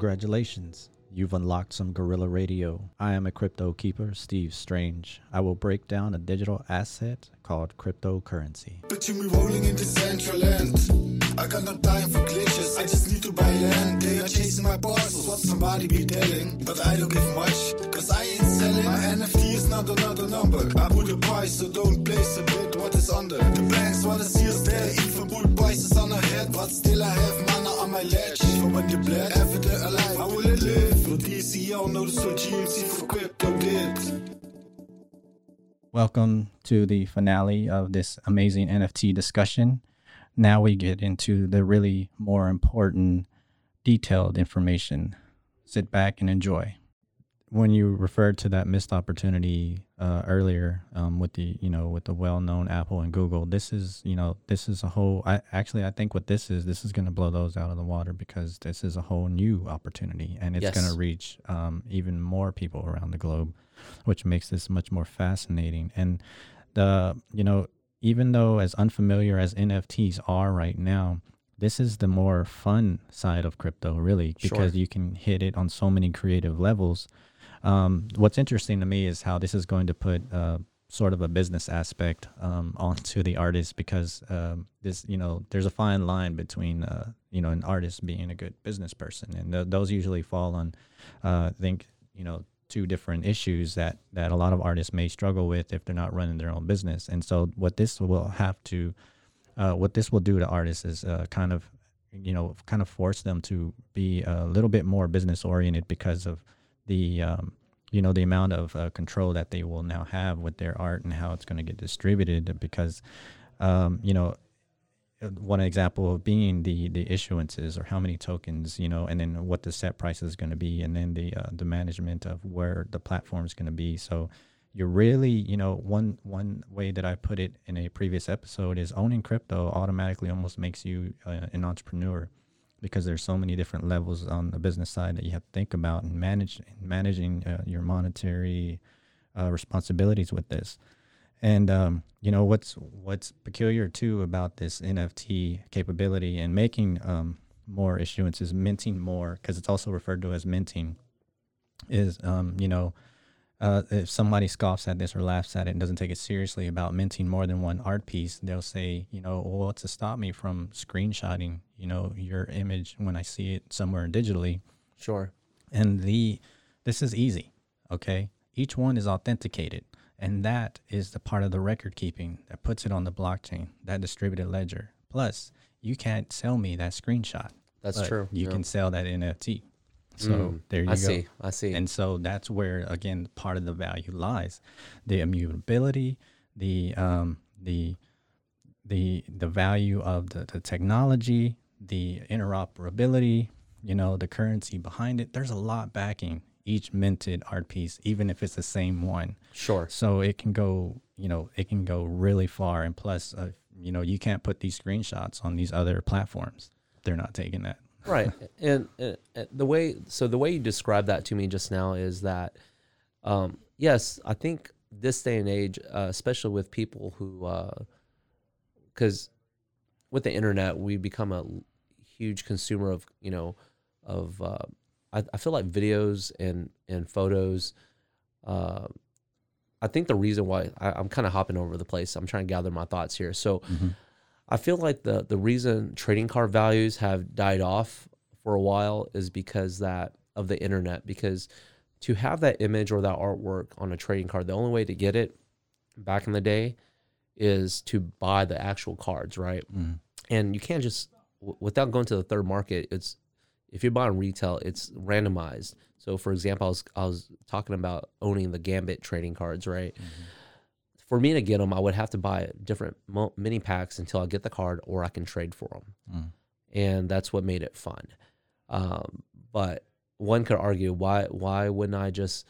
Congratulations. You've unlocked some guerrilla radio. I am a crypto keeper, Steve Strange. I will break down a digital asset called cryptocurrency. I got no time for glitches, I just need to buy land. They are chasing my parcels, what somebody be telling. But I don't give much, cause I ain't selling. My NFT is not another number. I put a price, so don't place a bid what is under. The banks wanna see us there, even put prices on our head. But still I have mana on my ledge. For when the bled, evident alive, how will it live? For DCL, notice what GMC for crypto did. Welcome to the finale of this amazing NFT discussion. Now we get into the really more important, detailed information. Sit back and enjoy. When you referred to that missed opportunity uh, earlier um, with the you know with the well-known Apple and Google, this is you know this is a whole. I actually I think what this is this is going to blow those out of the water because this is a whole new opportunity and it's Yes. going to reach um, even more people around the globe, which makes this much more fascinating. And the you know even though as unfamiliar as NFTs are right now, this is the more fun side of crypto, really, because Sure. you can hit it on so many creative levels. Um, what's interesting to me is how this is going to put uh, sort of a business aspect um, onto the artist because um, this, you know, there's a fine line between, uh, you know, an artist being a good business person, and th- those usually fall on, uh, I think, you know, two different issues that that a lot of artists may struggle with if they're not running their own business. And so, what this will have to, uh, what this will do to artists is uh, kind of, you know, kind of force them to be a little bit more business oriented because of the, um, you know, the amount of uh, control that they will now have with their art and how it's going to get distributed. Because, um, you know, one example of being the the issuances or how many tokens you know and then what the set price is going to be and then the uh, the management of where the platform is going to be. So you're really you know one one way that i put it in a previous episode is owning crypto automatically almost makes you uh, an entrepreneur because there's so many different levels on the business side that you have to think about and manage managing uh, your monetary uh, responsibilities with this and um, you know what's what's peculiar too about this NFT capability and making um, more issuances, minting more, because it's also referred to as minting, is um, you know uh, if somebody scoffs at this or laughs at it and doesn't take it seriously about minting more than one art piece, they'll say, you know, well, what's to stop me from screenshotting, you know, your image when I see it somewhere digitally? Sure. and the this is easy okay? Each one is authenticated and that is the part of the record keeping that puts it on the blockchain that distributed ledger plus you can't sell me that screenshot That's true. you Yeah. can sell that nft so Mm, there you I go I see. I see. and so that's where again part of the value lies the immutability the um the the the value of the, the technology the interoperability you know the currency behind it there's a lot backing each minted art piece even if it's the same one. Sure. so it can go you know it can go really far. And plus uh, you know you can't put these screenshots on these other platforms. They're not taking that. Right. And, and, and the way so the way you described that to me just now is that um yes i think this day and age uh, especially with people who because with the internet we become a huge consumer of you know of uh, I, I feel like videos and and photos uh, i think the reason why I, i'm kind of hopping over the place i'm trying to gather my thoughts here so I feel like the the reason trading card values have died off for a while is because that of the internet. Because to have that image or that artwork on a trading card, the only way to get it back in the day is to buy the actual cards, right? Mm. And you can't just w- without going to the third market, it's if you're buying retail, it's randomized. So, for example, I was I was talking about owning the Gambit trading cards, right? For me to get them, I would have to buy different mo- mini packs until I get the card, or I can trade for them, Mm. and that's what made it fun. Um, but one could argue why why wouldn't I just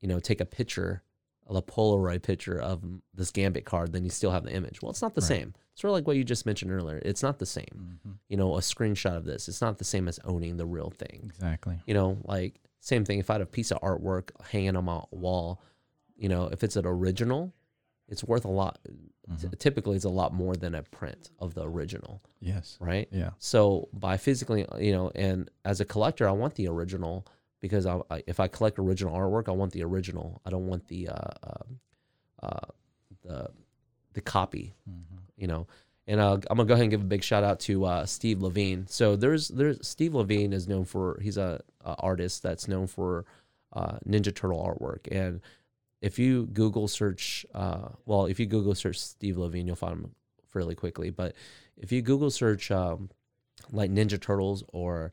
you know take a picture, a Polaroid picture of this Gambit card, then you still have the image. Well, it's not the Right. same. It's sort of like what you just mentioned earlier. It's not the same. Mhm. You know, a screenshot of this. It's not the same as owning the real thing. Exactly. You know, like same thing. If I had a piece of artwork hanging on my wall, you know, if it's an original, it's worth a lot. T- Mhm. Typically, it's a lot more than a print of the original, Yes. right? Yeah. So by physically, you know, and as a collector, I want the original because I, I, if I collect original artwork, I want the original. I don't want the uh, um, uh, the the copy, Mhm. you know. And uh, I'm gonna go ahead and give a big shout out to uh, Steve Lavigne. So there's there's Steve Lavigne is known for he's a, a artist that's known for uh, Ninja Turtle artwork. And if you Google search, uh, well, if you Google search Steve Lavigne, you'll find him fairly quickly. But if you Google search um, like Ninja Turtles or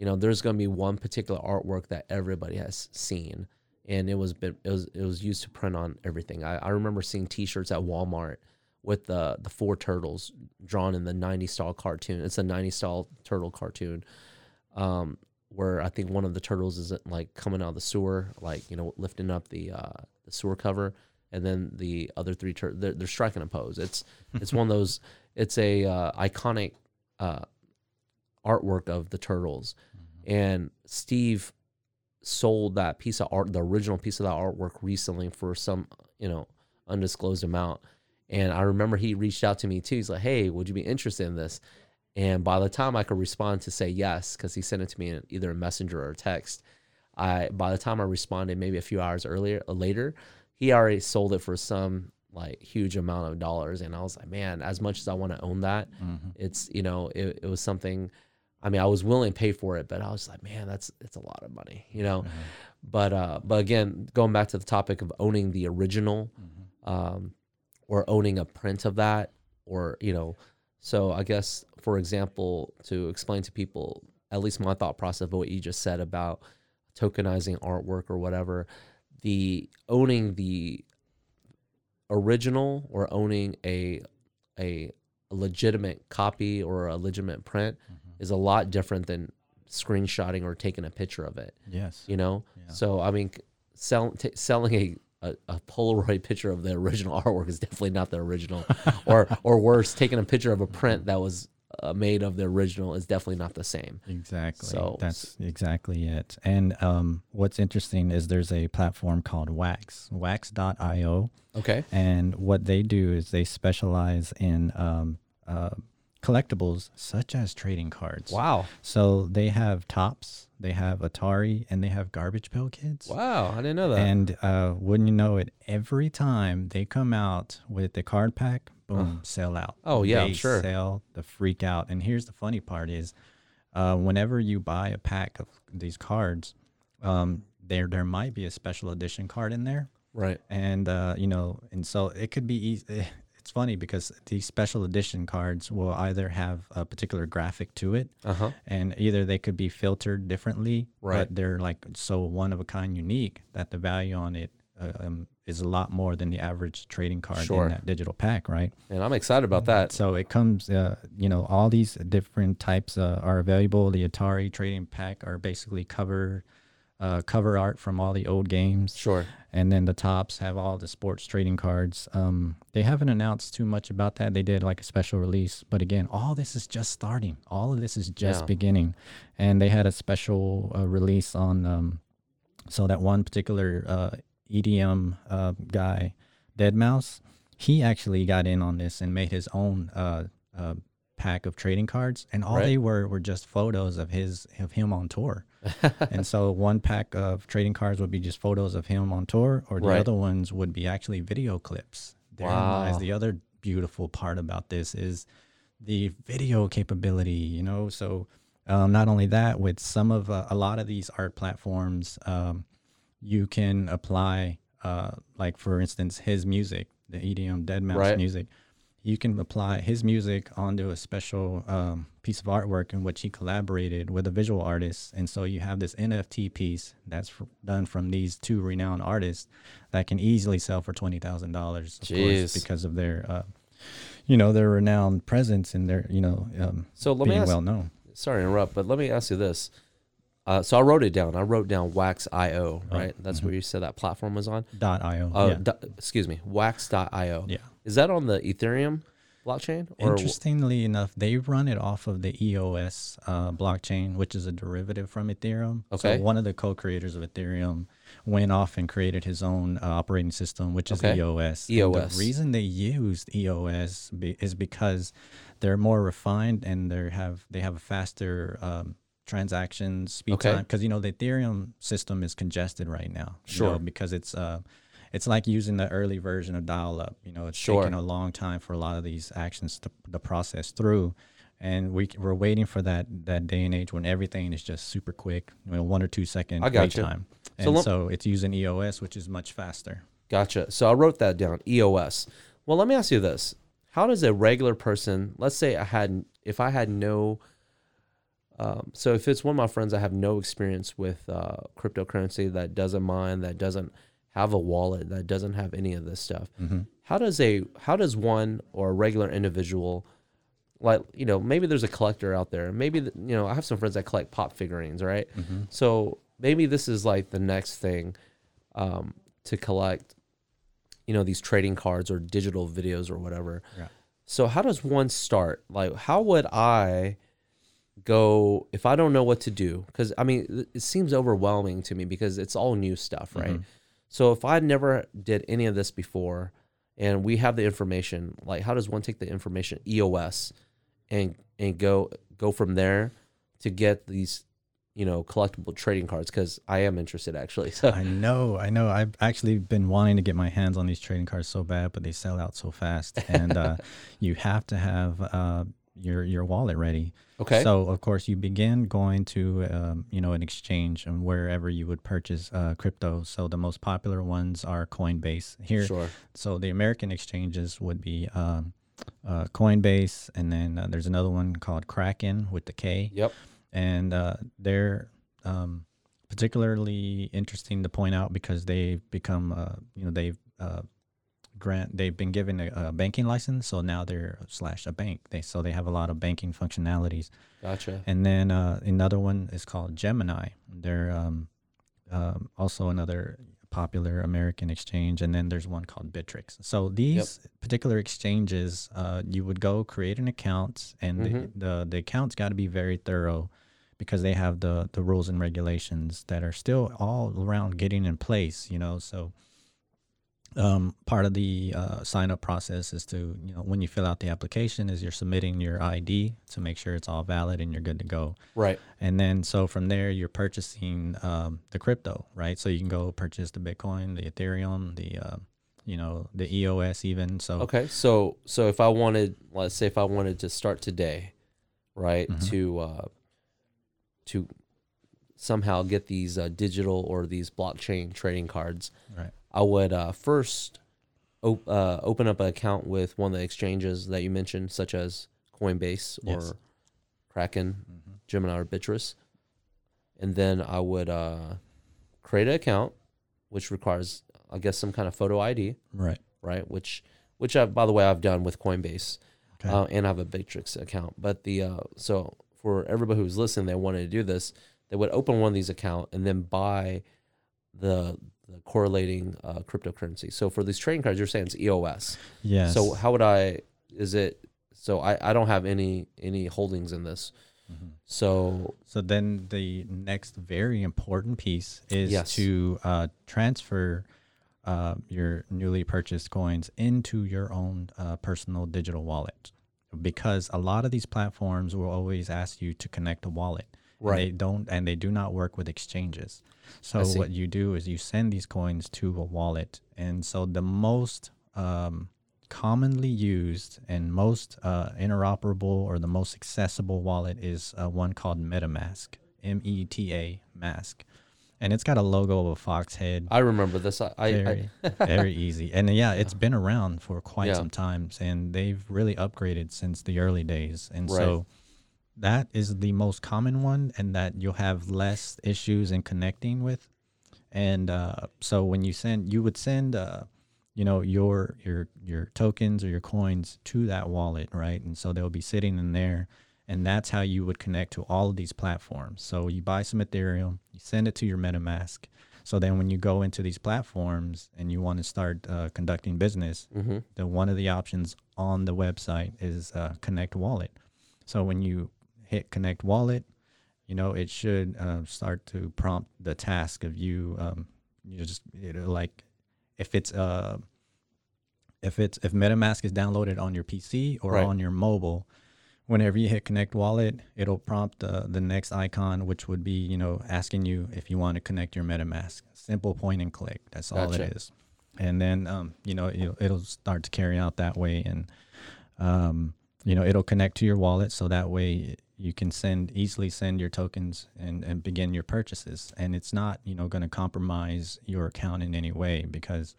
you know, there's gonna be one particular artwork that everybody has seen, and it was it was it was used to print on everything. I, I remember seeing T-shirts at Walmart with the the four turtles drawn in the 90 style cartoon. It's a 90 style turtle cartoon. Um, where I think one of the turtles is like coming out of the sewer, like you know, lifting up the uh, the sewer cover, and then the other three tur- they're, they're striking a pose. It's it's one of those. It's a uh, iconic uh, artwork of the turtles, and Steve sold that piece of art, the original piece of that artwork, recently for some you know undisclosed amount. And I remember he reached out to me too. He's like, "Hey, would you be interested in this?" And by the time I could respond to say yes, because he sent it to me in either a messenger or a text, I by the time I responded, maybe a few hours earlier later, he already sold it for some like huge amount of dollars. And I was like, man, as much as I want to own that, Mhm. it's you know, it, it was something. I mean, I was willing to pay for it, but I was like, man, that's it's a lot of money, you know. But uh, but again, going back to the topic of owning the original, um, or owning a print of that, or you know, so I guess for example, to explain to people at least my thought process of what you just said about tokenizing artwork or whatever, the owning the original or owning a a legitimate copy or a legitimate print is a lot different than screenshotting or taking a picture of it Yes. you know Yeah. so i mean sell, t- selling a, a, a polaroid picture of the original artwork is definitely not the original or or worse taking a picture of a print that was uh, made of the original is definitely not the same Exactly. So- That's exactly it. And um, what's interesting is there's a platform called Wax, wax.io. okay And what they do is they specialize in um, uh, collectibles such as trading cards. wow So they have Topps, they have Atari, and they have Garbage Pail Kids. wow i didn't know that And uh, wouldn't you know it, every time they come out with the card pack, boom, sell out. Oh, yeah, I'm sure. Sell the freak out. And here's the funny part is, uh, whenever you buy a pack of these cards, um, there there might be a special edition card in there, right and uh, you know, and so it could be easy. It's funny because these special edition cards will either have a particular graphic to it, uh-huh and either they could be filtered differently, Right. but they're like so one of a kind, unique that the value on it uh, um, is a lot more than the average trading card Sure. in that digital pack, right? and i'm excited about that So it comes, uh, you know, all these different types uh, are available. The Atari trading pack are basically cover uh, cover art from all the old games sure and then the Topps have all the sports trading cards. Um, they haven't announced too much about that. They did like a special release, but again, all this is just starting. All of this is just Yeah. beginning, and they had a special uh, release on. Um, so that one particular uh, EDM uh, guy, deadmau5, he actually got in on this and made his own uh, uh, pack of trading cards, and all Right. they were were just photos of his of him on tour. and so one pack of trading cards would be just photos of him on tour, or the Right. other ones would be actually video clips. Therein Wow. lies the other beautiful part about this is the video capability. You know, so um, not only that, with some of uh, a lot of these art platforms, um, you can apply, uh, like for instance, his music, the EDM deadmau5 Right. music. You can apply his music onto a special um, piece of artwork in which he collaborated with a visual artist. And so you have this NFT piece that's f- done from these two renowned artists that can easily sell for $20,000, of course, because of their, uh, you know, their renowned presence and their, you know, um, So let me ask. well known. sorry to interrupt, but let me ask you this. Uh, so I wrote it down. I wrote down Wax.io, Oh, right? That's where you said that platform was on. Dot io. Uh, yeah. do- excuse me, Wax.io. yeah. Is that on the Ethereum blockchain? Interestingly enough, they run it off of the EOS uh, blockchain, which is a derivative from Ethereum. Okay. So one of the co-creators of Ethereum went off and created his own uh, operating system, which is Okay. EOS. And EOS. the reason they used EOS be, is because they're more refined and they have they have a faster um, transaction speed Okay. time. Because you know the Ethereum system is congested right now. you Sure. know, because it's uh, it's like using the early version of dial-up. You know, it's Sure. taking a long time for a lot of these actions to, to process through, and we we're waiting for that that day and age when everything is just super quick, you know, one or two second I wait gotcha. time, So and let- so it's using EOS, which is much faster. Gotcha. So I wrote that down. EOS. Well, let me ask you this: How does a regular person, let's say I had, if I had no, um, so if it's one of my friends, I have no experience with uh, cryptocurrency, that doesn't mine, that doesn't have a wallet, that doesn't have any of this stuff. Mm-hmm. How does a, how does one or a regular individual, like you know, maybe there's a collector out there, maybe you know, I have some friends that collect pop figurines, right? Mm-hmm. So maybe this is like the next thing um, to collect, you know, these trading cards or digital videos or whatever. Yeah. So how does one start? Like, how would I go if I don't know what to do? Because I mean, it- seems overwhelming to me because it's all new stuff, right? Mhm. So if I never did any of this before, and we have the information, like how does one take the information EOS and and go go from there to get these you know collectible trading cards because I am interested actually. So I know, I know. I've actually been wanting to get my hands on these trading cards so bad, but they sell out so fast, and uh, you have to have uh, your your wallet ready. okay, So of course you begin going to um, you know an exchange and wherever you would purchase uh, crypto. So the most popular ones are Coinbase here. sure, So the American exchanges would be um, uh, Coinbase, and then uh, there's another one called Kraken with the K, yep, and uh, they're um, particularly interesting to point out because they've become uh, you know they've uh, grant they've been given a, a banking license, so now they're slash a bank. They so they have a lot of banking functionalities. gotcha, And then uh, another one is called Gemini. They're um, um, also another popular American exchange. And then there's one called Bittrex So these particular exchanges, uh, you would go create an account, and Mhm. the, the the account's got to be very thorough because they have the the rules and regulations that are still all around getting in place. You know, so um, part of the uh, sign up process is to you know when you fill out the application is you're submitting your ID to make sure it's all valid and you're good to go. right, And then so from there you're purchasing um, the crypto, right? So you can go purchase the Bitcoin, the Ethereum, the uh, you know the EOS even. So okay. So so if I wanted, let's say if I wanted to start today, right, Mhm. to uh, to somehow get these uh, digital or these blockchain trading cards, right, I would uh, first op- uh, open up an account with one of the exchanges that you mentioned, such as Coinbase or Yes. Kraken, Mhm. Gemini, or Bittrex. And then I would uh, create an account, which requires, I guess, some kind of photo ID, right, right? Which, which I, by the way, I've done with Coinbase, okay, uh, and I have a Bittrex account. But the uh, so for everybody who's listening, they wanted to do this, they would open one of these account and then buy the the correlating uh, cryptocurrency. So for these trading cards, you're saying it's EOS. yes. So how would I? Is it? So I, I don't have any any holdings in this. Mhm. So So then the next very important piece is Yes. to uh, transfer uh, your newly purchased coins into your own uh, personal digital wallet. Because a lot of these platforms will always ask you to connect a wallet. And They don't, and they do not work with exchanges. So what you do is you send these coins to a wallet, and so the most um, commonly used and most uh, interoperable or the most accessible wallet is uh, one called MetaMask, M E T A Mask. and it's got a logo of a fox head. I remember this. I, I, very, very easy. And yeah, it's been around for quite Yeah. some times, and they've really upgraded since the early days. And Right. so that is the most common one, and that you'll have less issues in connecting with. And uh, so when you send, you would send, uh, you know, your your your tokens or your coins to that wallet, right? And so they'll be sitting in there. And that's how you would connect to all of these platforms. So you buy some Ethereum, you send it to your MetaMask, so then when you go into these platforms and you want to start uh, conducting business, mm-hmm. the one of the options on the website is uh, Connect Wallet. So when you hit Connect Wallet, you know it should uh, start to prompt the task of you. Um, you know, just you know, like if it's uh, if it's if MetaMask is downloaded on your PC or Right. on your mobile, whenever you hit connect wallet it'll prompt uh, the next icon which would be you know asking you if you want to connect your metamask simple point and click that's all Gotcha. it is and then um, you know it'll, it'll start to carry out that way and um, you know it'll connect to your wallet so that way you can send easily send your tokens and, and begin your purchases. And it's not you know going to compromise your account in any way because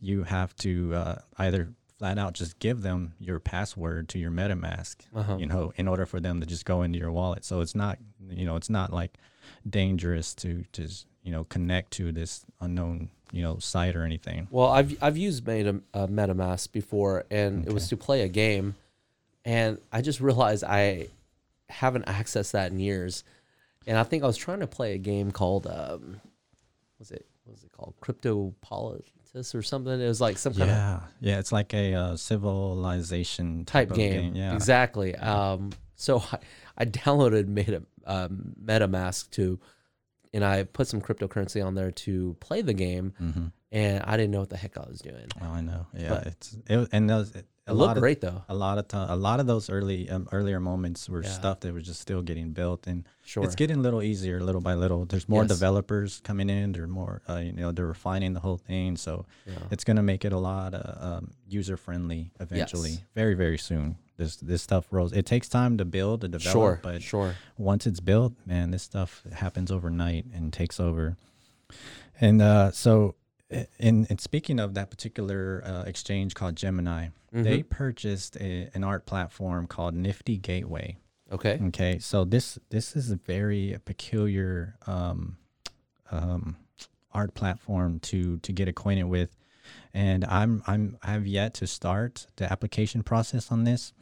you have to uh, either flat out just give them your password to your metamask Uh-huh. you know in order for them to just go into your wallet. So it's not you know it's not like dangerous to just you know connect to this unknown you know site or anything. Well, I've I've used Meta, uh, MetaMask before, and it was to play a game, and I just realized I haven't accessed that in years, and I think I was trying to play a game called um, was it what was it called Cryptopolitis or something? It was like some kind of yeah yeah it's like a uh, civilization type of game. yeah Exactly. Um, so I, I downloaded Meta um, MetaMask to, and I put some cryptocurrency on there to play the game, hmm and I didn't know what the heck I was doing. oh i know yeah But- it's it, and those a It lot looked of great though. a lot of time a lot of those early um, earlier moments were Yeah. stuff that was just still getting built and Sure. It's getting a little easier, little by little. There's more Yes. developers coming in. They're more, uh, you know, they're refining the whole thing. So Yeah. it's going to make it a lot uh, um, user friendly eventually. Yes. Very, very soon. This this stuff rolls. It takes time to build to develop, sure. but sure. once it's built, man, this stuff happens overnight and takes over. And uh, so, in, in speaking of that particular uh, exchange called Gemini, they purchased a, an art platform called Nifty Gateway. Okay. Okay, so this this is a very peculiar um, um, art platform to to get acquainted with, and I'm I'm I have yet to start the application process on this,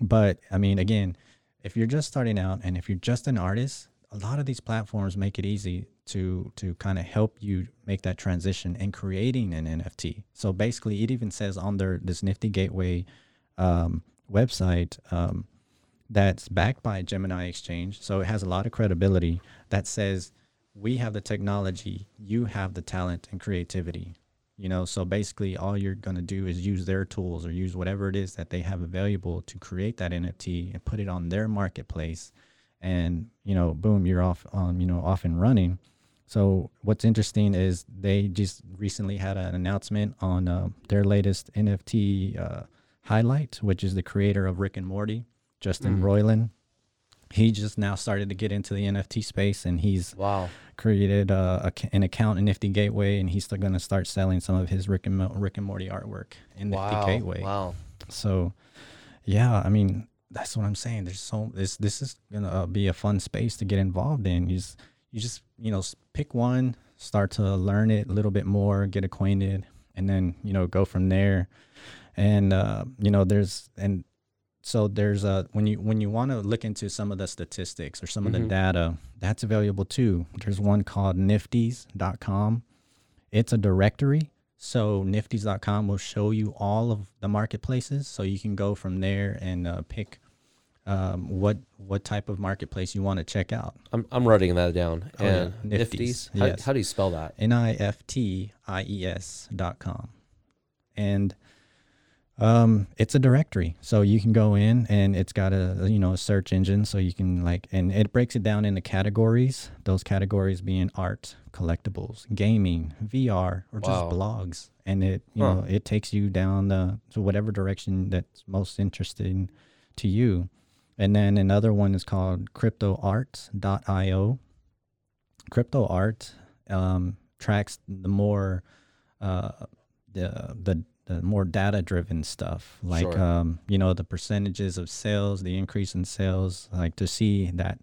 but I mean again, if you're just starting out and if you're just an artist, a lot of these platforms make it easy to to kind of help you make that transition in creating an NFT. So basically, it even says on their this Nifty Gateway um, website. Um, that's backed by Gemini Exchange. So it has a lot of credibility that says we have the technology, you have the talent and creativity. You know, so basically all you're to do is use their tools or use whatever it is that they have available to create that NFT and put it on their marketplace and, you know, boom, you're off on, you know, off and running. So what's interesting is they just recently had an announcement on uh, their latest NFT uh, highlight, which is the creator of Rick and Morty, Justin Roiland. He just now started to get into the NFT space, and he's Wow. created uh, a, an account in Nifty Gateway, and he's still going to start selling some of his Rick and Mo- Rick and Morty artwork in Nifty Wow. Gateway. Wow. So, yeah, I mean, that's what I'm saying. There's so this this is gonna uh, be a fun space to get involved in. You just you just you know pick one, start to learn it a little bit more, get acquainted, and then you know go from there. And uh, you know, there's and so there's a when you when you want to look into some of the statistics or some of the data, that's available too. There's one called nifties.com. It's a directory. So nifties.com will show you all of the marketplaces. So you can go from there and uh, pick um, what what type of marketplace you want to check out. I'm, I'm writing that down. Oh, yeah. and Nifties, Nifties. How, yes. how do you spell that? N I F T I E S dot com. And um, it's a directory. So you can go in and it's got a, you know, a search engine. So you can like, and it breaks it down into categories. Those categories being art, collectibles, gaming, VR, or just Wow. blogs. And it, you Huh. know, it takes you down the, to whatever direction that's most interesting to you. And then another one is called cryptoart.io. Crypto art um, tracks the more uh, the the the more data driven stuff like Sure. um, you know the percentages of sales the increase in sales like to see that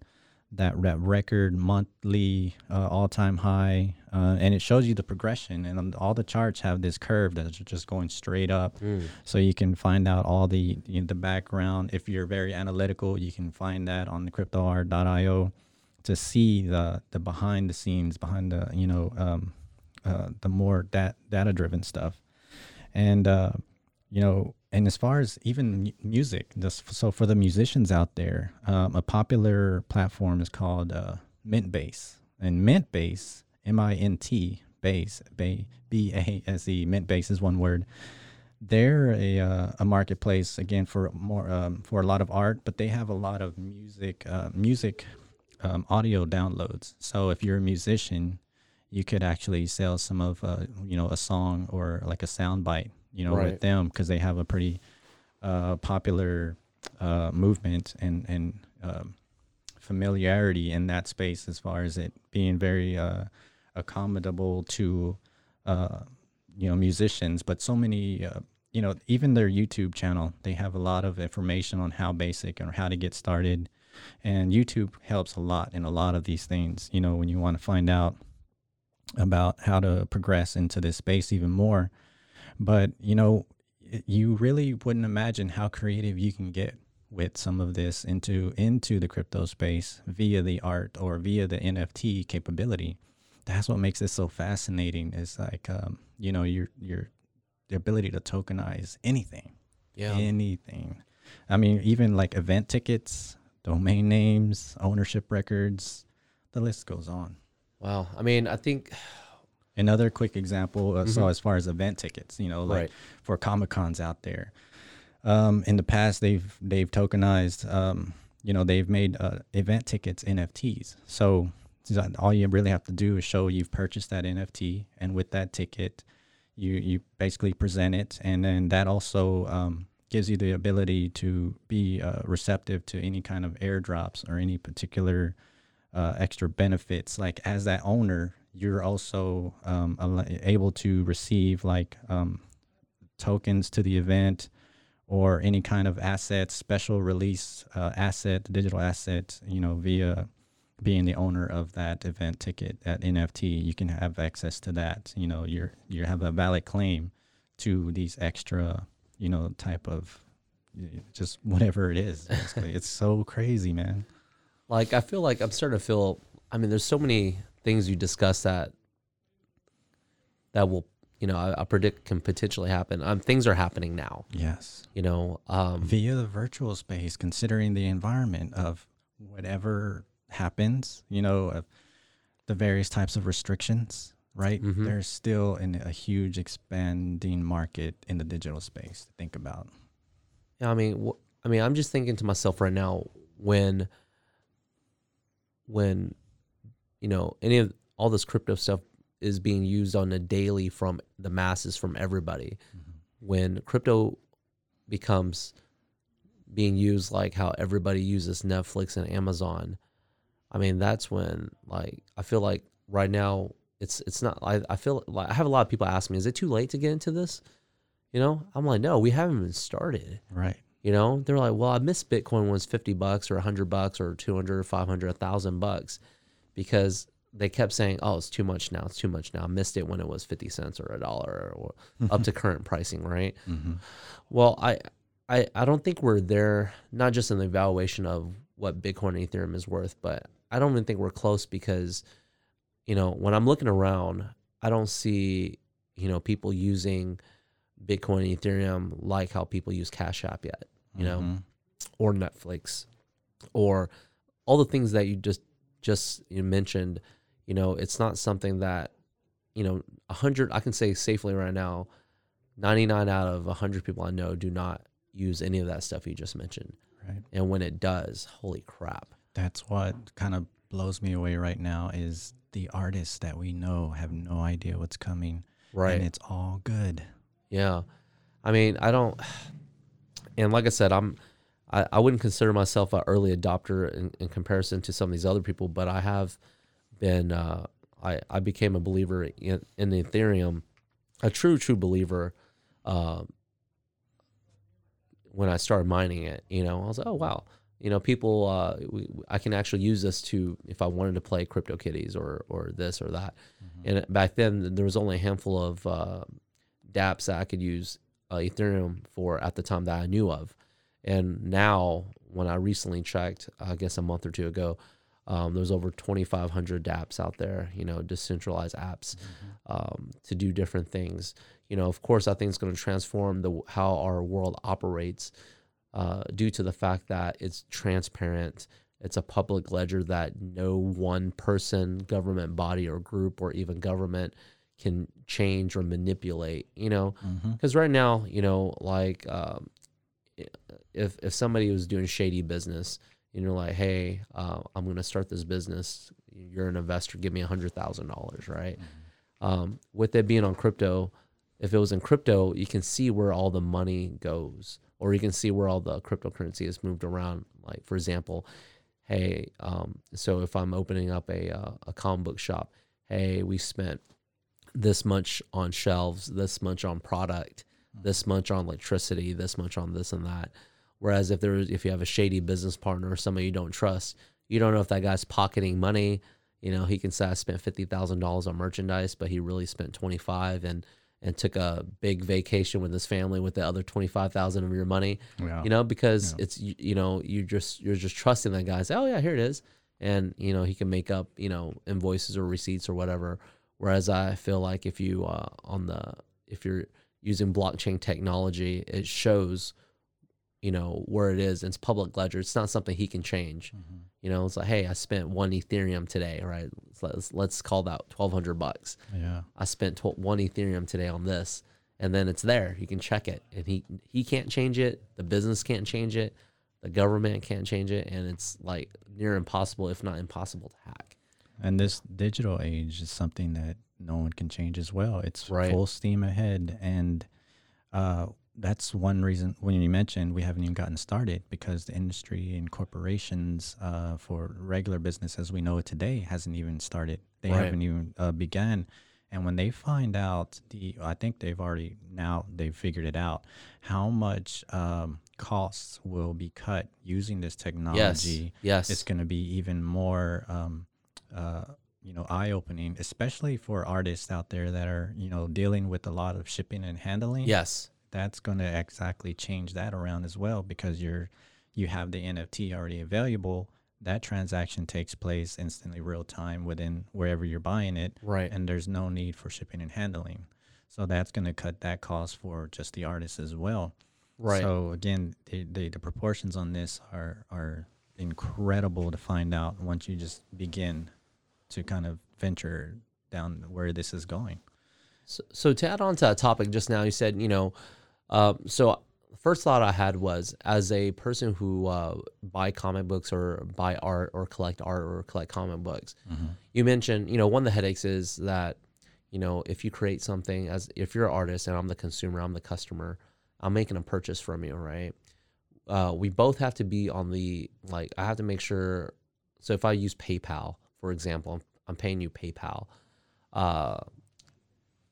that, that record monthly uh, all time high uh, and it shows you the progression and um, all the charts have this curve that's just going straight up. So you can find out all the you know, the background. If you're very analytical you can find that on the cryptoart.io to see the the behind the scenes behind the you know um, uh, the more dat- data driven stuff. And uh, you know and as far as even music just so for the musicians out there um, a popular platform is called uh, Mintbase and Mintbase m-i-n-t base ba- b-a-s-e Mintbase is one word. They're a, uh, a marketplace again for more um, for a lot of art but they have a lot of music uh, music um, audio downloads. So if you're a musician you could actually sell some of uh, you know a song or like a sound bite you know Right. with them because they have a pretty uh, popular uh, movement and and um, familiarity in that space as far as it being very uh, accommodable to uh, you know musicians but so many uh, you know even their youtube channel they have a lot of information on how basic or how to get started and youtube helps a lot in a lot of these things you know when you want to find out about how to progress into this space even more but you know you really wouldn't imagine how creative you can get with some of this into into the crypto space via the art or via the NFT capability. That's what makes it so fascinating. Is like um, you know your your the ability to tokenize anything, Yeah. anything. I mean, even like event tickets, domain names, ownership records. The list goes on. Wow. I mean, I think Another quick example. Uh, So as far as event tickets, you know, like Right. for comic cons out there, um, in the past they've they've tokenized. Um, you know, they've made uh, event tickets NFTs. So so all you really have to do is show you've purchased that NFT, and with that ticket, you you basically present it, and then that also um, gives you the ability to be uh, receptive to any kind of airdrops or any particular uh, extra benefits. Like as that owner, you're also um, able to receive like um, tokens to the event or any kind of assets, special release uh, asset, digital asset, you know, via being the owner of that event ticket, that NFT, you can have access to that. You know, you're you have a valid claim to these extra, you know, type of just whatever it is. Basically, it's so crazy, man. Like I feel like I'm starting to feel. I mean, there's so many things you discuss that that will, you know, I, I predict can potentially happen. Um, things are happening now. Yes. You know, um, via the virtual space, considering the environment of whatever happens, you know, of the various types of restrictions, right? Mhm. There's still in a huge expanding market in the digital space to think about. Yeah, I mean, wh- I mean, I'm just thinking to myself right now when, when, you know, any of all this crypto stuff is being used on a daily from the masses, from everybody. Mm-hmm. When crypto becomes being used like how everybody uses Netflix and Amazon, I mean, that's when like I feel like right now it's it's not. I I feel like I have a lot of people ask me, is it too late to get into this? You know, I'm like, no, we haven't even started. Right. You know, they're like, well, I missed Bitcoin when it was 50 bucks or 100 bucks or 200 or 500, 1,000 bucks because they kept saying, oh, it's too much now. It's too much now. I missed it when it was 50 cents or a dollar or up to current pricing, right? Mm-hmm. Well, I, I, I don't think we're there, not just in the evaluation of what Bitcoin and Ethereum is worth, but I don't even think we're close because, you know, when I'm looking around, I don't see, you know, people using Bitcoin and Ethereum like how people use Cash App yet, you know, Mhm. or Netflix, or all the things that you just just you mentioned. You know, it's not something that, you know, a hundred. I can say safely right now, ninety nine out of a hundred people I know do not use any of that stuff you just mentioned. Right. And when it does, holy crap! That's what kind of blows me away right now is the artists that we know have no idea what's coming. Right. And it's all good. Yeah. I mean, I don't, and like I said, I'm, I, I wouldn't consider myself an early adopter in, in comparison to some of these other people, but I have been, uh, I I became a believer in, in Ethereum, a true true believer. Um, when I started mining it, you know, I was like, oh wow, you know, people, uh, we, I can actually use this to if I wanted to play CryptoKitties or or this or that. And back then, there was only a handful of uh, DApps that I could use uh, Ethereum for at the time that I knew of. And now, when I recently checked, I guess a month or two ago, um, there's over 2,500 DApps out there, you know, decentralized apps um, to do different things. You know, of course, I think it's going to transform the how our world operates uh, due to the fact that it's transparent. It's a public ledger that no one person, government body, or group, or even government can change or manipulate. You know, because right now, you know, like um, if if somebody was doing shady business, and you're like, hey, uh, I'm going to start this business. You're an investor. Give me a hundred thousand dollars, right? Um, with it being on crypto, if it was in crypto, you can see where all the money goes, or you can see where all the cryptocurrency is moved around. Like for example, hey, um, so if I'm opening up a uh, a comic book shop, hey, we spent this much on shelves, this much on product, this much on electricity, this much on this and that. Whereas if there's if you have a shady business partner or somebody you don't trust, you don't know if that guy's pocketing money. You know, he can say I spent fifty thousand dollars on merchandise, but he really spent twenty five and and took a big vacation with his family with the other twenty five thousand of your money. Yeah. You know, because Yeah. it's you, you know you just you're just trusting that guy. Say, oh yeah, here it is, and you know he can make up you know invoices or receipts or whatever. Whereas I feel like if you uh, on the if you're using blockchain technology, it shows you know where it is. It's public ledger. It's not something he can change. You know, it's like, hey, I spent one Ethereum today, right? Let's let's call that twelve hundred bucks. Yeah. I spent tw- one Ethereum today on this, and then it's there. You can check it, and he he can't change it. The business can't change it. The government can't change it, and it's like near impossible, if not impossible, to hack. And this digital age is something that no one can change as well. It's Right. full steam ahead. And uh, that's one reason when you mentioned we haven't even gotten started because the industry and corporations uh, for regular business as we know it today hasn't even started. They Right. haven't even uh, begun. And when they find out the, I think they've already now they've figured it out how much um, costs will be cut using this technology yes. yes. it's going to be even more um, uh, you know eye-opening especially for artists out there that are you know dealing with a lot of shipping and handling Yes. that's going to exactly change that around as well because you're you have the nft already available that transaction takes place instantly real time within wherever you're buying it Right. and there's no need for shipping and handling so that's going to cut that cost for just the artist as well Right. so again, the, the the proportions on this are are incredible to find out once you just begin to kind of venture down where this is going. So, so to add on to that topic just now, you said, you know, uh, so first thought I had was as a person who uh, buy comic books or buy art or collect art or collect comic books, you mentioned, you know, one of the headaches is that, you know, if you create something as if you're an artist and I'm the consumer, I'm the customer, I'm making a purchase from you, right? Uh, we both have to be on the like. I have to make sure. So if I use PayPal, for example, I'm, I'm paying you PayPal. Uh,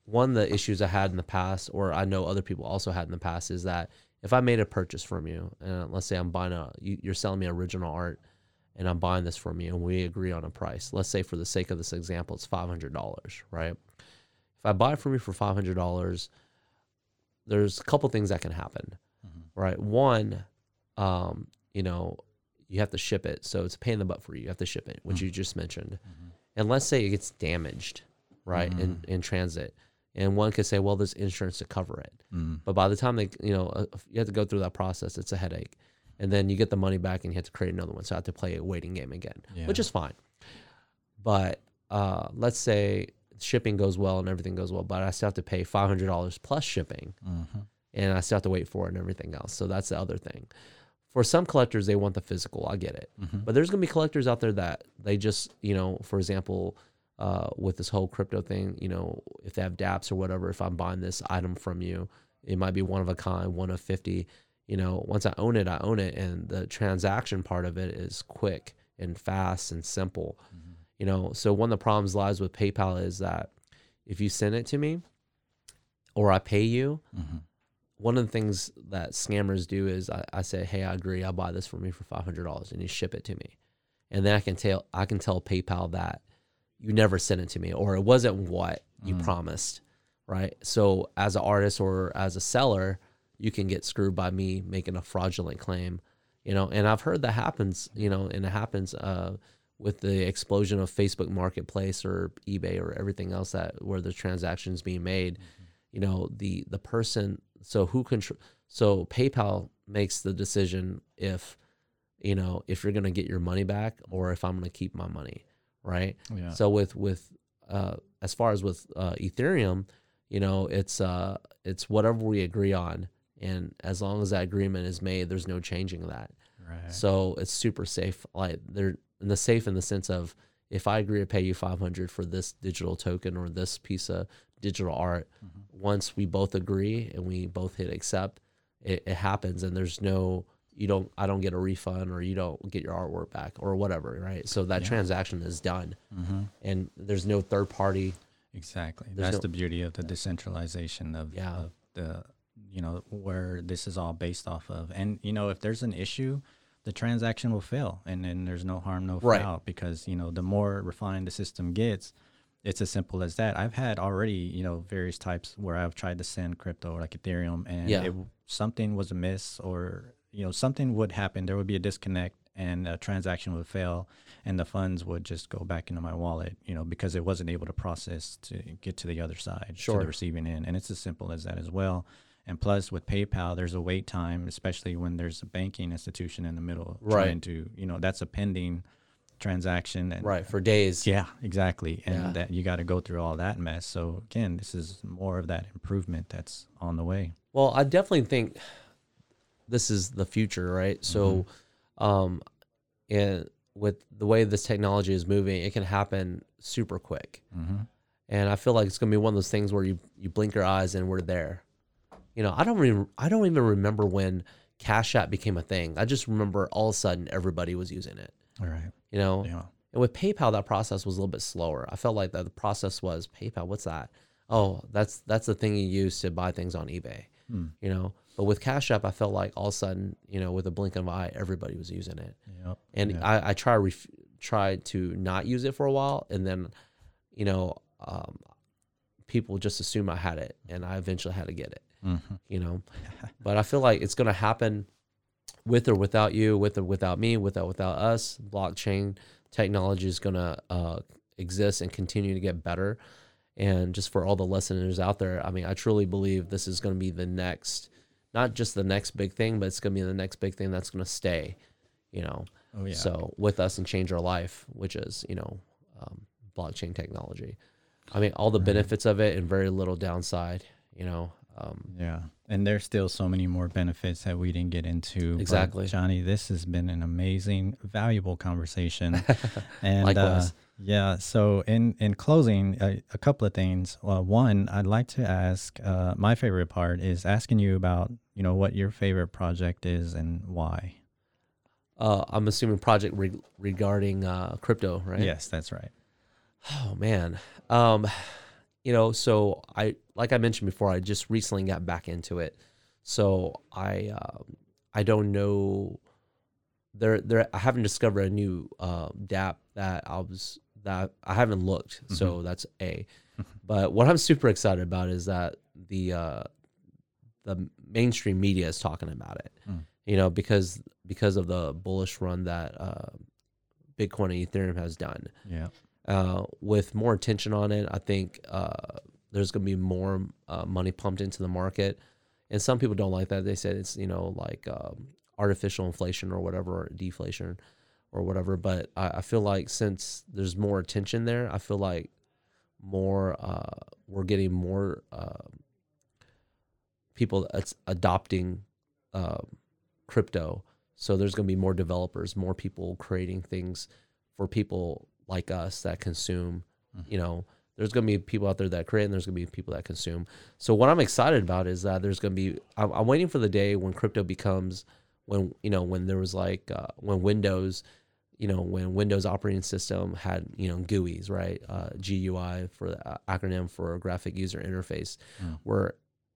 one of the issues I had in the past, or I know other people also had in the past, is that if I made a purchase from you, and let's say I'm buying a, you, you're selling me original art, and I'm buying this from you, and we agree on a price. Let's say for the sake of this example, it's five hundred dollars, right? If I buy from you for five hundred dollars, there's a couple things that can happen, right? One, um, you know, you have to ship it, so it's a pain in the butt for you. You have to ship it, which you just mentioned, and let's say it gets damaged, right, in in transit, and one could say, well, there's insurance to cover it, Mm. but by the time they, you know, uh, you have to go through that process, it's a headache, and then you get the money back, and you have to create another one, so I have to play a waiting game again, which is fine. But uh, let's say shipping goes well and everything goes well, but I still have to pay five hundred dollars plus shipping, Mhm. and I still have to wait for it and everything else. So that's the other thing. For some collectors, they want the physical. I get it, Mhm. but there's gonna be collectors out there that they just, you know, for example, uh, with this whole crypto thing, you know, if they have DApps or whatever, if I'm buying this item from you, it might be one of a kind, one of fifty. You know, once I own it, I own it, and the transaction part of it is quick and fast and simple. You know, so one of the problems lies with PayPal is that if you send it to me or I pay you, Mhm. One of the things that scammers do is I, I say, "Hey, I agree. I'll buy this for me for five hundred dollars," and you ship it to me, and then I can tell I can tell PayPal that you never sent it to me or it wasn't what you promised, right? So as an artist or as a seller, you can get screwed by me making a fraudulent claim, you know. And I've heard that happens, you know, and it happens uh, with the explosion of Facebook Marketplace or eBay or everything else that where the transactions being made you know the the person so who control so paypal makes the decision if you know if you're going to get your money back or if i'm going to keep my money right Yeah. so with with uh as far as with uh ethereum you know it's uh it's whatever we agree on and as long as that agreement is made there's no changing that right. so it's super safe. Like they're in the safe in the sense of if I agree to pay you 500 for this digital token or this piece of digital art, once we both agree and we both hit accept, it, it happens and there's no you don't I don't get a refund or you don't get your artwork back or whatever, right? So that transaction is done Mm-hmm. and there's no third party. Exactly. There's That's no- the beauty of the decentralization of, Yeah. of the, you know, where this is all based off of. And, you know, if there's an issue, the transaction will fail and then there's no harm, no Right. foul because, you know, the more refined the system gets, it's as simple as that. I've had already, you know, various types where I've tried to send crypto like Ethereum and Yeah. it, something was amiss or, you know, something would happen. There would be a disconnect and a transaction would fail and the funds would just go back into my wallet, you know, because it wasn't able to process to get to the other side, to the receiving end. And it's as simple as that as well. And plus, with PayPal, there's a wait time, especially when there's a banking institution in the middle Right. trying to, you know, that's a pending transaction. And Right, for days. Yeah, exactly. And Yeah. that you got to go through all that mess. So again, this is more of that improvement that's on the way. Well, I definitely think this is the future, right? So, um, and with the way this technology is moving, it can happen super quick. Mm-hmm. And I feel like it's gonna be one of those things where you you blink your eyes and we're there. You know, I don't even I don't even remember when Cash App became a thing. I just remember all of a sudden everybody was using it. All right. You know, Yeah. and with PayPal, that process was a little bit slower. I felt like that the process was PayPal. What's that? Oh, that's that's the thing you use to buy things on eBay. Hmm. You know, but with Cash App, I felt like all of a sudden, you know, with a blink of an eye, everybody was using it. Yep. And. I I try ref- tried to not use it for a while, and then, you know, um, people just assume I had it, and I eventually had to get it. Mhm. You know, but I feel like it's gonna happen with or without you, with or without me, with or without us. Blockchain technology is gonna uh, exist and continue to get better. And just for all the listeners out there, I mean, I truly believe this is going to be the next, not just the next big thing, but it's going to be the next big thing that's going to stay, you know. Oh, yeah. So with us and change our life, which is you know, um, blockchain technology. I mean, all the benefits of it and very little downside. You know, um, Yeah. And there's still so many more benefits that we didn't get into. Exactly. Johnny, this has been an amazing, valuable conversation. and uh, Likewise. yeah, so in, in closing, a, a couple of things. Uh, one, I'd like to ask uh, my favorite part is asking you about, you know, what your favorite project is and why. uh, I'm assuming project re- regarding uh, crypto, right? Yes, that's right. Oh man. Um you know, so I like I mentioned before, I just recently got back into it. So I um I don't know there there I haven't discovered a new uh DApp that I was that I haven't looked. So that's A. But what I'm super excited about is that the uh the mainstream media is talking about it. Mm. You know, because because of the bullish run that uh Bitcoin and Ethereum has done Yeah. uh, with more attention on it, I think uh, there's going to be more uh, money pumped into the market. And some people don't like that. They said it's you know like um, artificial inflation or whatever, or deflation or whatever. But I, I feel like since there's more attention there, I feel like more uh, we're getting more uh, people that's adopting um crypto. So there's going to be more developers, more people creating things for people like us that consume. You know, there's going to be people out there that create, and there's going to be people that consume. So what I'm excited about is that there's going to be. I'm, I'm waiting for the day when crypto becomes when you know when there was like uh, when Windows, you know, when Windows operating system had, you know, GUIs, right? Uh, GUI for the uh, acronym for graphic user interface, Mm. where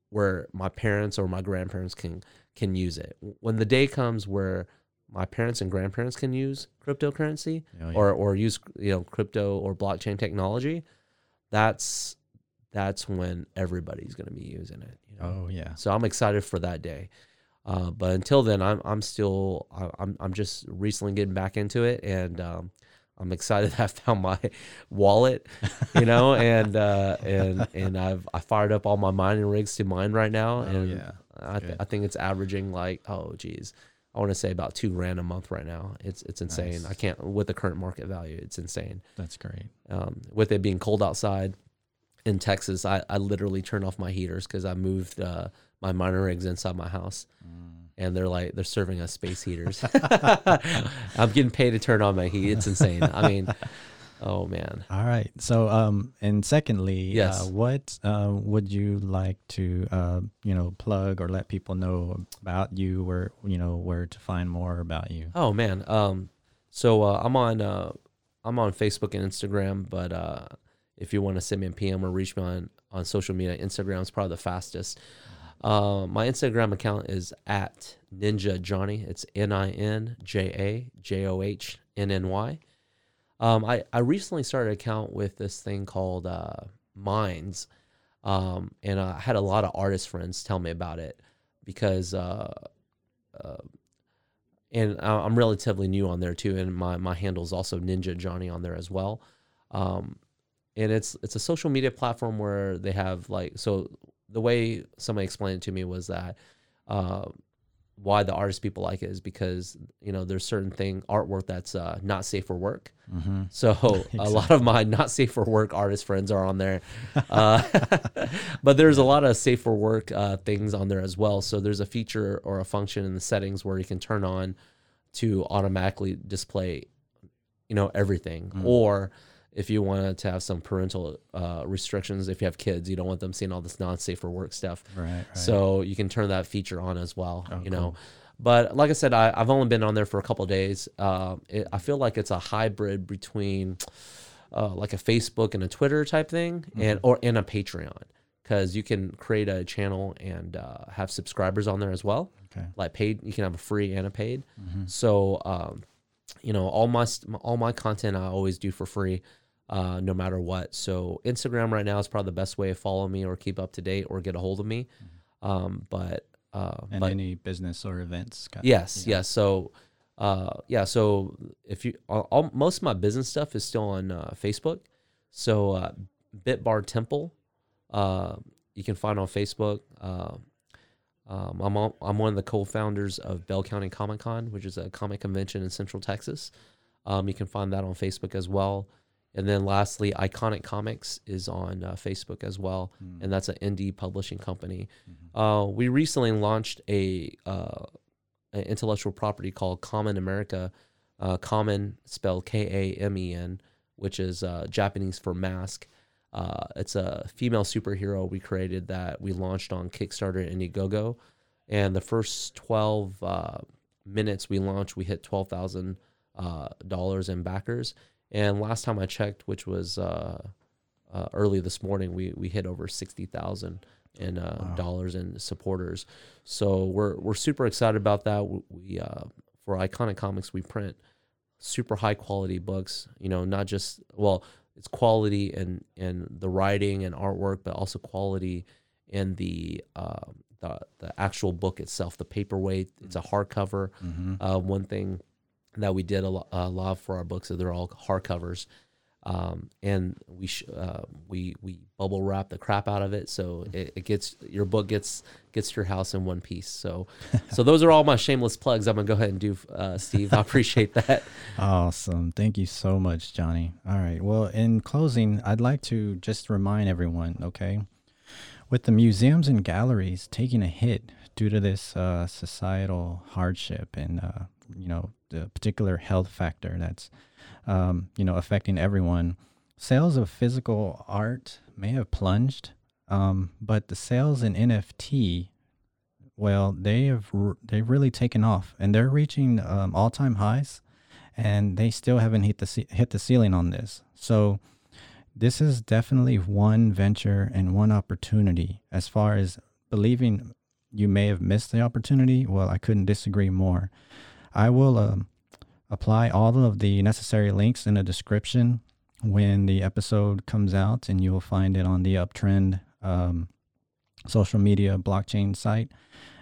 where my parents or my grandparents can can use it. When the day comes where my parents and grandparents can use cryptocurrency Oh, yeah. or or use you know crypto or blockchain technology, that's that's when everybody's going to be using it. You know? oh yeah. So I'm excited for that day. Uh, but until then, I'm I'm still I'm I'm just recently getting back into it, and um, I'm excited that I found my wallet, you know, and uh, and and I've I fired up all my mining rigs to mine right now, Oh, and yeah. I, th- I think it's averaging like oh geez, I want to say about two grand a month right now. It's it's insane. Nice. I can't with the current market value, it's insane. That's great. Um, with it being cold outside in Texas, I, I literally turned off my heaters because I moved uh, my miner rigs inside my house, and they're like they're serving us space heaters. I'm getting paid to turn on my heat. It's insane. I mean, oh man. All right. So, um, and secondly, Yes. uh, what uh, would you like to, uh, you know, plug or let people know about you, where you know where to find more about you? Oh man. Um, so uh, I'm on uh, I'm on Facebook and Instagram, but uh, if you want to send me a PM or reach me on on social media, Instagram is probably the fastest. Uh, my Instagram account is at Ninja Johnny. It's N I N J A J O H N N Y. Um, I, I recently started an account with this thing called uh, Minds, um, and I had a lot of artist friends tell me about it because uh, uh, and I'm relatively new on there too, and my my handle is also Ninja Johnny on there as well. Um, and it's it's a social media platform where they have like so the way somebody explained it to me was that uh, why the artist people like it is because you know there's certain thing artwork that's uh, not safe for work. Mm-hmm. So a lot of my not safe for work artist friends are on there, uh, but there's a lot of safe for work uh, things on there as well. So there's a feature or a function in the settings where you can turn on to automatically display, you know, everything. Or if you wanted to have some parental uh, restrictions, if you have kids, you don't want them seeing all this non-safe for work stuff. Right. right. So you can turn that feature on as well. Oh, you know, but like I said, I, I've only been on there for a couple of days. Um, it, I feel like it's a hybrid between uh, like a Facebook and a Twitter type thing, and or and a Patreon because you can create a channel and uh, have subscribers on there as well. okay. Like paid, you can have a free and a paid. So um, you know, all my all my content I always do for free. Uh, no matter what. So Instagram right now is probably the best way to follow me or keep up to date or get a hold of me. Um, but uh, And but any business or events? kind of- yes, yeah. yes. So uh, yeah. So if you all, all most of my business stuff is still on uh, Facebook. So uh, Bitbar Temple, uh, you can find on Facebook. Uh, um, I'm on, I'm one of the co-founders of Bell County Comic Con, which is a comic convention in Central Texas. Um, you can find that on Facebook as well. And then lastly, Iconic Comics is on uh, Facebook as well, and that's an indie publishing company. Uh, we recently launched a, uh, an intellectual property called Kamen America, uh, Kamen spelled K A M E N, which is uh, Japanese for mask. Uh, it's a female superhero we created that we launched on Kickstarter and Indiegogo. And the first 12 uh, minutes we launched, we hit 12,000 uh, dollars in backers. And last time I checked, which was uh, uh, early this morning, we, we hit over 60,000 in uh, Wow. dollars in supporters. So we're, we're super excited about that. We, uh, for Iconic Comics, we print super high quality books, you know, not just, well, it's quality and in the writing and artwork, but also quality in the, uh, the, the actual book itself, the paperweight. It's a hardcover. Mm-hmm. Uh, one thing that we did a, lo- a lot for our books is they're all hardcovers, um, and we sh- uh, we we bubble wrap the crap out of it, so it, it gets your book gets gets to your house in one piece. So, so those are all my shameless plugs. I'm gonna go ahead and do, uh, Steve. I appreciate that. Awesome. Thank you so much, Johnny. All right. Well, in closing, I'd like to just remind everyone, okay, with the museums and galleries taking a hit due to this uh, societal hardship and, uh, you know, the particular health factor that's, um, you know, affecting everyone, sales of physical art may have plunged, um, but the sales in NFT well, they have they've really taken off, and they're reaching um, all time highs. and they still haven't hit the hit the ceiling on this. So this is definitely one venture and one opportunity as far as believing you may have missed the opportunity. Well, I couldn't disagree more. I will um, apply all of the necessary links in the description when the episode comes out, and you will find it on the Uptrend um, social media blockchain site.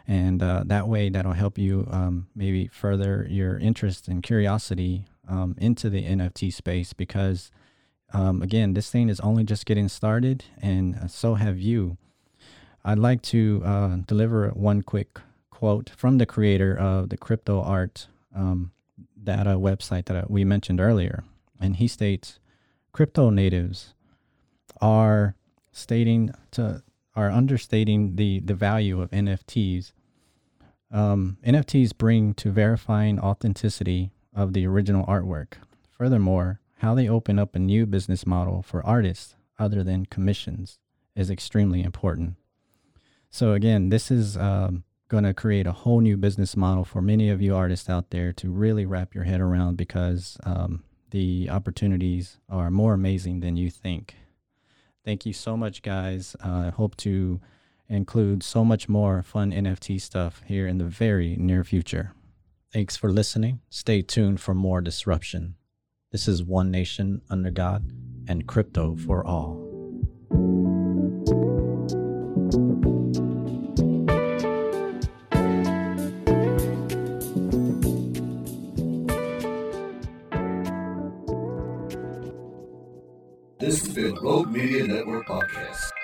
And uh, that way, that'll help you um, maybe further your interest and curiosity um, into the NFT space because, um, again, this thing is only just getting started, and uh, so have you. I'd like to uh, deliver one quick quote from the creator of the crypto art um, data website that we mentioned earlier. And he states crypto natives are stating to are understating the, the value of NFTs. Um, NFTs bring to verifying authenticity of the original artwork. Furthermore, how they open up a new business model for artists other than commissions is extremely important. So, again, this is um, going to create a whole new business model for many of you artists out there to really wrap your head around because um, the opportunities are more amazing than you think. Thank you so much, guys. Uh, I hope to include so much more fun NFT stuff here in the very near future. Thanks for listening. Stay tuned for more disruption. This is One Nation Under God and Crypto for All. Been Rogue Media Network Podcast.